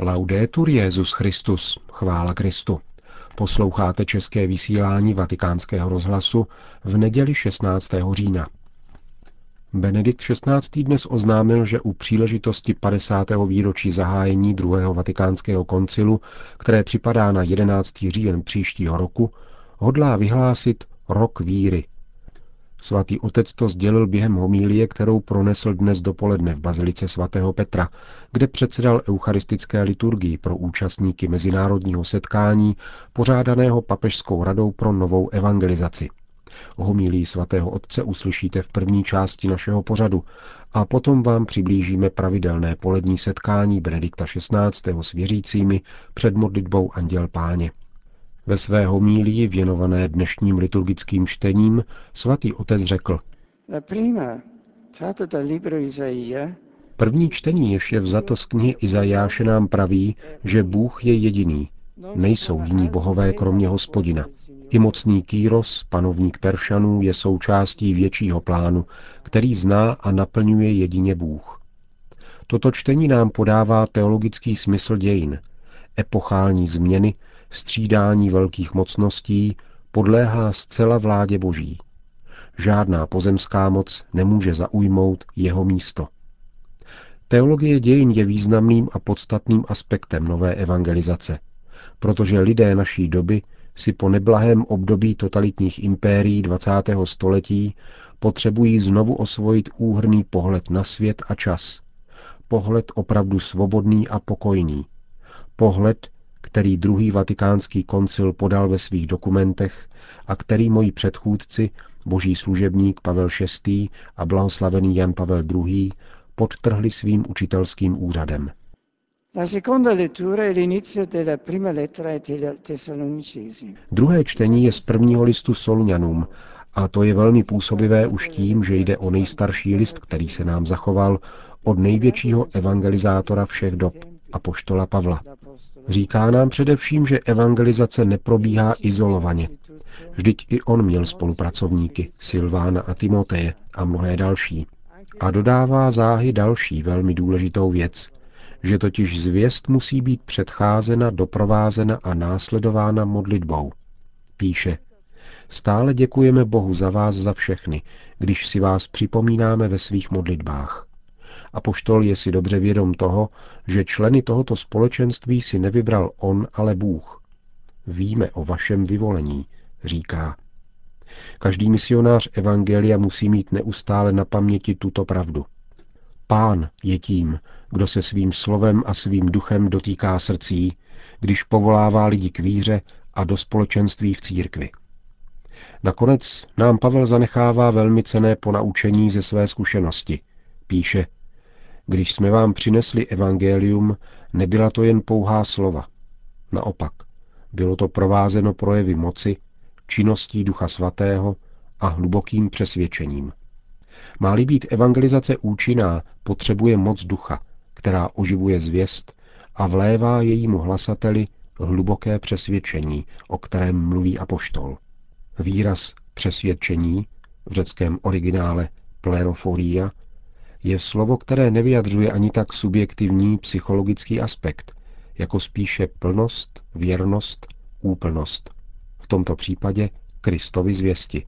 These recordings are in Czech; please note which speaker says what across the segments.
Speaker 1: Laudetur Jezus Christus, chvála Kristu. Posloucháte české vysílání Vatikánského rozhlasu v neděli 16. října. Benedikt XVI. dnes oznámil, že u příležitosti 50. výročí zahájení druhého vatikánského koncilu, které připadá na 11. říjen příštího roku, hodlá vyhlásit rok víry, Svatý otec to sdělil během homílie, kterou pronesl dnes dopoledne v Bazilice svatého Petra, kde předsedal eucharistické liturgii pro účastníky mezinárodního setkání pořádaného Papežskou radou pro novou evangelizaci. Homílí svatého otce uslyšíte v první části našeho pořadu a potom vám přiblížíme pravidelné polední setkání Benedikta XVI. s věřícími před modlitbou Anděl Páně. Ve své homílii věnované dnešním liturgickým čtením svatý otec řekl, První čtení, jež je vzato z knihy Izajáše, nám praví, že Bůh je jediný. Nejsou jiní bohové kromě hospodina. I mocný Kýros, panovník Peršanů, je součástí většího plánu, který zná a naplňuje jedině Bůh. Toto čtení nám podává teologický smysl dějin, epochální změny, střídání velkých mocností podléhá zcela vládě boží. Žádná pozemská moc nemůže zaujmout jeho místo. Teologie dějin je významným a podstatným aspektem nové evangelizace, protože lidé naší doby si po neblahém období totalitních impérií 20. století potřebují znovu osvojit úhrný pohled na svět a čas. Pohled opravdu svobodný a pokojný. Pohled, který druhý vatikánský koncil podal ve svých dokumentech a který moji předchůdci, boží služebník Pavel VI. a blahoslavený Jan Pavel II. podtrhli svým učitelským úřadem. Druhé čtení je z prvního listu Solňanům a to je velmi působivé už tím, že jde o nejstarší list, který se nám zachoval od největšího evangelizátora všech dob, apoštola Pavla. Říká nám především, že evangelizace neprobíhá izolovaně. Vždyť i on měl spolupracovníky, Silvána a Timoteje a mnohé další. A dodává záhy další velmi důležitou věc, že totiž zvěst musí být předcházena, doprovázena a následována modlitbou. Píše, stále děkujeme Bohu za vás za všechny, když si vás připomínáme ve svých modlitbách. A poštol je si dobře vědom toho, že členy tohoto společenství si nevybral on, ale Bůh. Víme o vašem vyvolení, říká. Každý misionář Evangelia musí mít neustále na paměti tuto pravdu. Pán je tím, kdo se svým slovem a svým duchem dotýká srdcí, když povolává lidi k víře a do společenství v církvi. Nakonec nám Pavel zanechává velmi cené ponaučení ze své zkušenosti. Píše, když jsme vám přinesli evangelium, nebyla to jen pouhá slova. Naopak, bylo to provázeno projevy moci, činností Ducha Svatého a hlubokým přesvědčením. Má-li být evangelizace účinná, potřebuje moc ducha, která oživuje zvěst a vlévá jejímu hlasateli hluboké přesvědčení, o kterém mluví apoštol. Výraz přesvědčení v řeckém originále pleroforia je slovo, které nevyjadřuje ani tak subjektivní psychologický aspekt, jako spíše plnost, věrnost, úplnost. V tomto případě Kristovi zvěsti.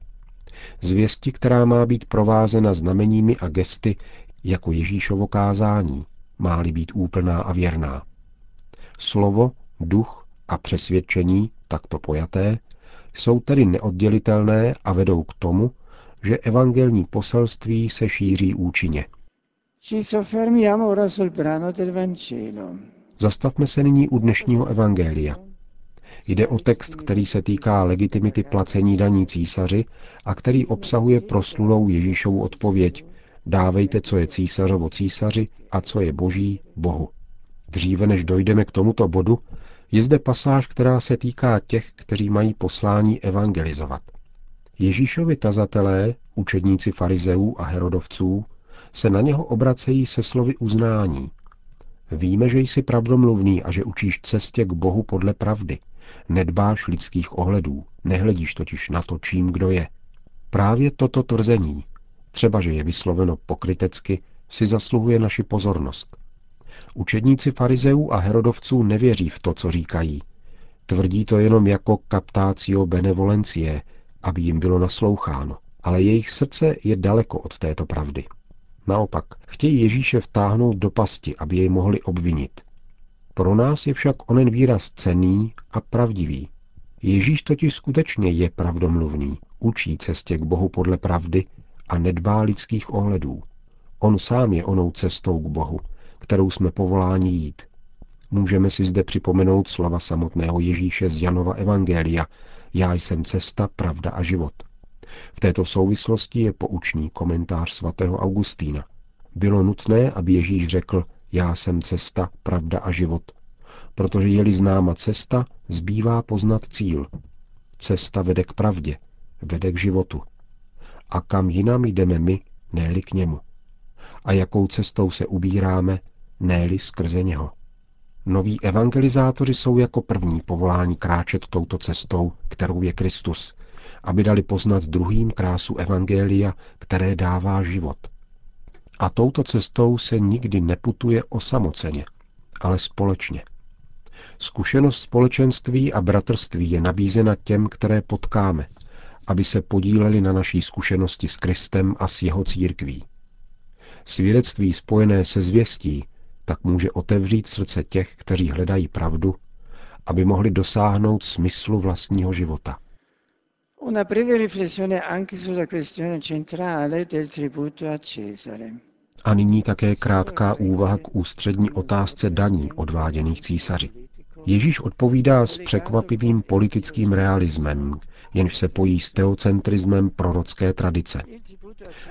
Speaker 1: Zvěsti, která má být provázena znameními a gesty jako Ježíšovo kázání, má-li být úplná a věrná. Slovo, duch a přesvědčení, takto pojaté, jsou tedy neoddělitelné a vedou k tomu, že evangelní poselství se šíří účinně. Zastavme se nyní u dnešního evangelia. Jde o text, který se týká legitimity placení daní císaři a který obsahuje proslulou Ježíšovu odpověď Dávejte, co je císařovo císaři a co je boží Bohu. Dříve než dojdeme k tomuto bodu, je zde pasáž, která se týká těch, kteří mají poslání evangelizovat. Ježíšovi tazatelé, učedníci farizeů a herodovců, se na něho obracejí se slovy uznání. Víme, že jsi pravdomluvný a že učíš cestě k Bohu podle pravdy. Nedbáš lidských ohledů, nehledíš totiž na to, čím kdo je. Právě toto tvrzení, třeba že je vysloveno pokrytecky, si zasluhuje naši pozornost. Učedníci farizeů a herodovců nevěří v to, co říkají. Tvrdí to jenom jako captatio benevolencie, aby jim bylo nasloucháno. Ale jejich srdce je daleko od této pravdy. Naopak, chtějí Ježíše vtáhnout do pasti, aby jej mohli obvinit. Pro nás je však onen výraz cený a pravdivý. Ježíš totiž skutečně je pravdomluvný, učí cestě k Bohu podle pravdy a nedbá lidských ohledů. On sám je onou cestou k Bohu, kterou jsme povoláni jít. Můžeme si zde připomenout slova samotného Ježíše z Janova Evangelia. Já jsem cesta, pravda a život. V této souvislosti je poučný komentář svatého Augustína. Bylo nutné, aby Ježíš řekl, já jsem cesta, pravda a život, protože je-li známa cesta, zbývá poznat cíl. Cesta vede k pravdě, vede k životu. A kam jinam jdeme my, ne k němu. A jakou cestou se ubíráme, ne skrze něho. Noví evangelizátoři jsou jako první povolání kráčet touto cestou, kterou je Kristus, aby dali poznat druhým krásu Evangelia, které dává život. A touto cestou se nikdy neputuje osamoceně, ale společně. Zkušenost společenství a bratrství je nabízena těm, které potkáme, aby se podíleli na naší zkušenosti s Kristem a s jeho církví. Svědectví spojené se zvěstí tak může otevřít srdce těch, kteří hledají pravdu, aby mohli dosáhnout smyslu vlastního života. Una breve riflessione anche sulla questione centrale del tributo a Cesare. A nyní také krátká úvaha k ústřední otázce daní odváděných císaři. Ježíš odpovídá s překvapivým politickým realismem, jenž se pojí s teocentrismem prorocké tradice.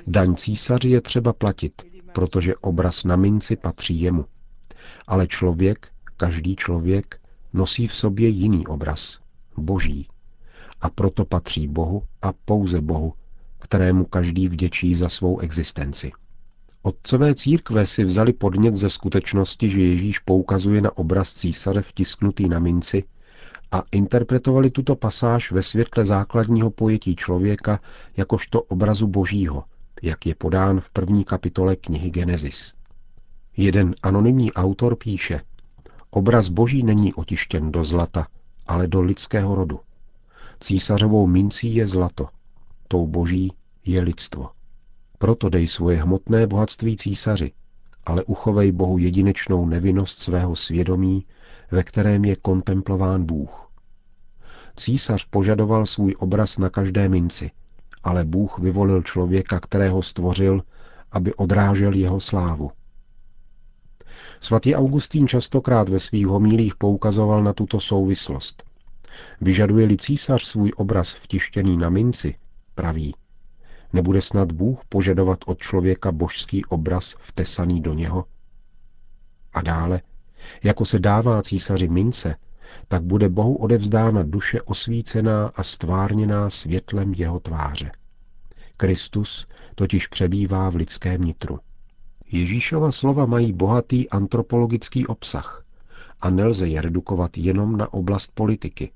Speaker 1: Daň císaři je třeba platit, protože obraz na minci patří jemu. Ale člověk, každý člověk, nosí v sobě jiný obraz, boží. A proto patří Bohu a pouze Bohu, kterému každý vděčí za svou existenci. Otcové církve si vzali podnět ze skutečnosti, že Ježíš poukazuje na obraz císaře vtisknutý na minci a interpretovali tuto pasáž ve světle základního pojetí člověka jakožto obrazu božího, jak je podán v první kapitole knihy Genesis. Jeden anonymní autor píše, obraz boží není otištěn do zlata, ale do lidského rodu. Císařovou mincí je zlato, tou boží je lidstvo. Proto dej svoje hmotné bohatství císaři, ale uchovej Bohu jedinečnou nevinnost svého svědomí, ve kterém je kontemplován Bůh. Císař požadoval svůj obraz na každé minci, ale Bůh vyvolil člověka, kterého stvořil, aby odrážel jeho slávu. Svatý Augustín častokrát ve svých homílích poukazoval na tuto souvislost. Vyžaduje-li císař svůj obraz vtištěný na minci, praví, nebude snad Bůh požadovat od člověka božský obraz vtesaný do něho? A dále, jako se dává císaři mince, tak bude Bohu odevzdána duše osvícená a stvárněná světlem jeho tváře. Kristus totiž přebývá v lidském nitru. Ježíšova slova mají bohatý antropologický obsah a nelze je redukovat jenom na oblast politiky.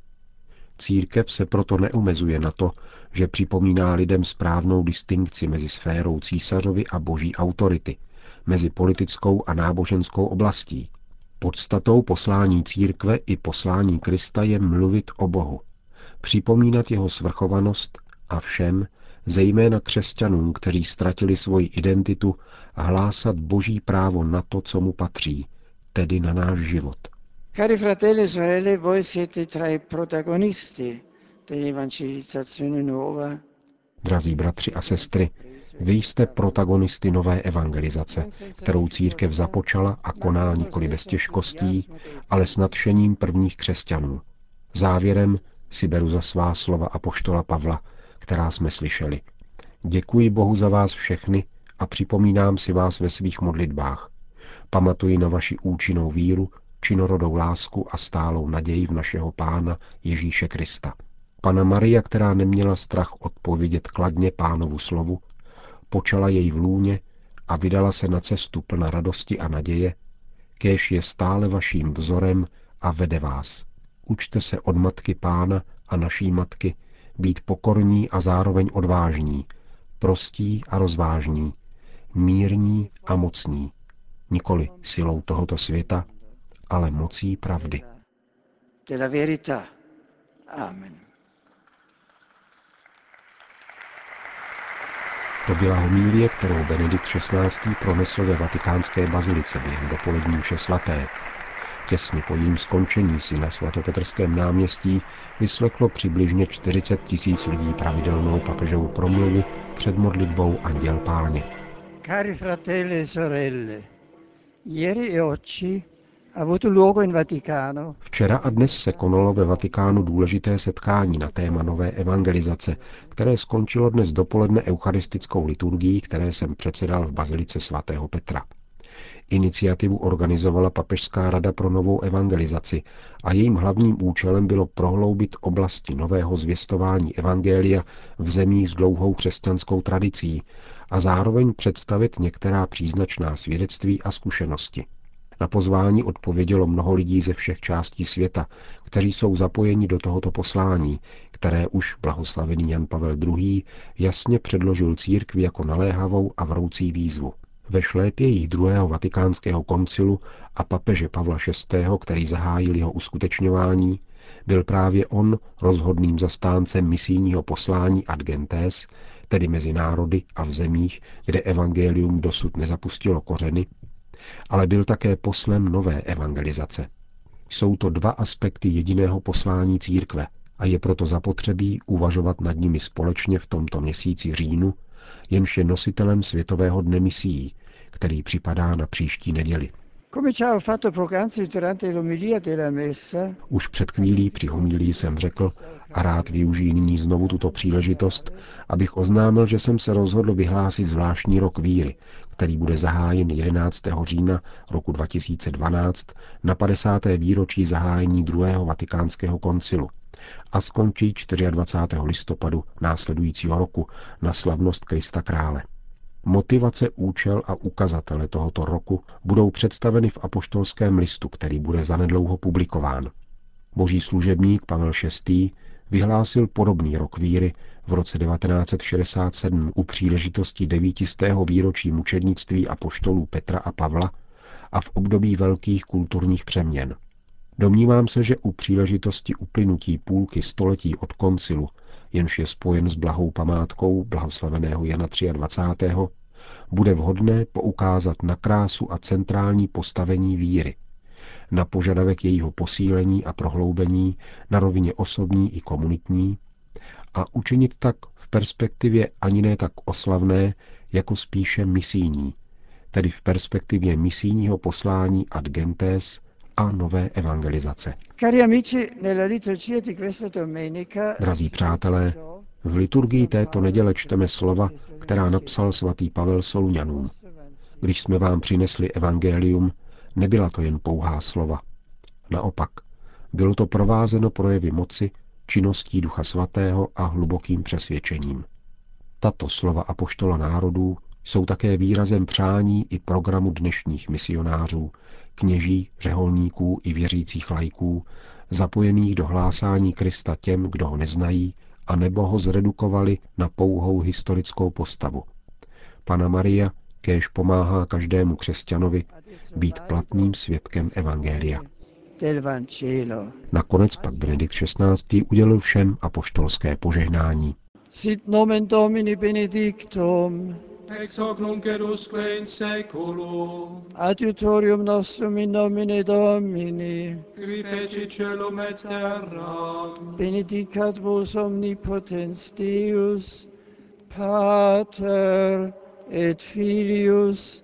Speaker 1: Církev se proto neumezuje na to, že připomíná lidem správnou distinkci mezi sférou císařovi a boží autority, mezi politickou a náboženskou oblastí, Podstatou poslání církve i poslání Krista je mluvit o Bohu, připomínat jeho svrchovanost a všem, zejména křesťanům, kteří ztratili svoji identitu, hlásat boží právo na to, co mu patří, tedy na náš život. Cari fratelli e sorelle, voi siete tra i protagonisti dell'evangelizzazione nuova. Drazí bratři a sestry, vy jste protagonisty nové evangelizace, kterou církev započala a koná nikoli bez těžkostí, ale s nadšením prvních křesťanů. Závěrem si beru za svá slova apoštola Pavla, která jsme slyšeli. Děkuji Bohu za vás všechny a připomínám si vás ve svých modlitbách. Pamatuji na vaši účinnou víru, činorodou lásku a stálou naději v našeho Pána Ježíše Krista. Pana Maria, která neměla strach odpovědět kladně pánovu slovu, počala jej v lůně a vydala se na cestu plna radosti a naděje, kéž je stále vaším vzorem a vede vás. Učte se od matky pána a naší matky být pokorní a zároveň odvážní, prostí a rozvážní, mírní a mocní. nikoli silou tohoto světa, ale mocí pravdy. Amen. To byla homílie, kterou Benedikt XVI. pronesl ve vatikánské bazilice během dopolední vše svaté. Těsně po jejím skončení si na svatopetrském náměstí vysleklo přibližně 40 tisíc lidí pravidelnou papežovu promluvu před modlitbou Anděl Páně. Cari fratelli e sorelle, ieri e oggi Včera a dnes se konalo ve Vatikánu důležité setkání na téma nové evangelizace, které skončilo dnes dopoledne eucharistickou liturgií, které jsem předsedal v Bazilice svatého Petra. Iniciativu organizovala Papežská rada pro novou evangelizaci a jejím hlavním účelem bylo prohloubit oblasti nového zvěstování evangelia v zemích s dlouhou křesťanskou tradicí a zároveň představit některá příznačná svědectví a zkušenosti. Na pozvání odpovědělo mnoho lidí ze všech částí světa, kteří jsou zapojeni do tohoto poslání, které už blahoslavený Jan Pavel II. jasně předložil církvi jako naléhavou a vroucí výzvu. Ve šlépějích druhého vatikánského koncilu a papeže Pavla VI., který zahájil jeho uskutečňování, byl právě on rozhodným zastáncem misijního poslání ad gentes, tedy mezi národy a v zemích, kde evangelium dosud nezapustilo kořeny, ale byl také poslem nové evangelizace. Jsou to dva aspekty jediného poslání církve a je proto zapotřebí uvažovat nad nimi společně v tomto měsíci říjnu, jenž je nositelem Světového dne misií, který připadá na příští neděli. Už před chvílí při homílii jsem řekl, a rád využijí nyní znovu tuto příležitost, abych oznámil, že jsem se rozhodl vyhlásit zvláštní rok víry, který bude zahájen 11. října roku 2012 na 50. výročí zahájení druhého vatikánského koncilu a skončí 24. listopadu následujícího roku na slavnost Krista Krále. Motivace, účel a ukazatele tohoto roku budou představeny v apoštolském listu, který bude zanedlouho publikován. Boží služebník Pavel VI. Vyhlásil podobný rok víry v roce 1967 u příležitosti devítistého výročí mučednictví apoštolů Petra a Pavla a v období velkých kulturních přeměn. Domnívám se, že u příležitosti uplynutí půlky století od koncilu, jenž je spojen s blahou památkou blahoslaveného Jana 23. bude vhodné poukázat na krásu a centrální postavení víry, na požadavek jejího posílení a prohloubení na rovině osobní i komunitní a učinit tak v perspektivě ani ne tak oslavné, jako spíše misijní, tedy v perspektivě misijního poslání ad gentes a nové evangelizace. Drazí přátelé, v liturgii této neděle čteme slova, která napsal svatý Pavel Soluňanům. Když jsme vám přinesli evangelium, nebyla to jen pouhá slova. Naopak, bylo to provázeno projevy moci, činností Ducha Svatého a hlubokým přesvědčením. Tato slova apoštola národů jsou také výrazem přání i programu dnešních misionářů, kněží, řeholníků i věřících lajků, zapojených do hlásání Krista těm, kdo ho neznají, a nebo ho zredukovali na pouhou historickou postavu. Pana Maria kéž pomáhá každému křesťanovi být platným svědkem Evangelia. Nakonec pak Benedikt XVI. udělil všem apoštolské požehnání. Sit nomen Domini benedictum, ex hoc nunc edusque in seculum, adiutorium nostrum in nomine Domini, qui feci celum et terra, benedicat vos omnipotens Deus, Pater et Filius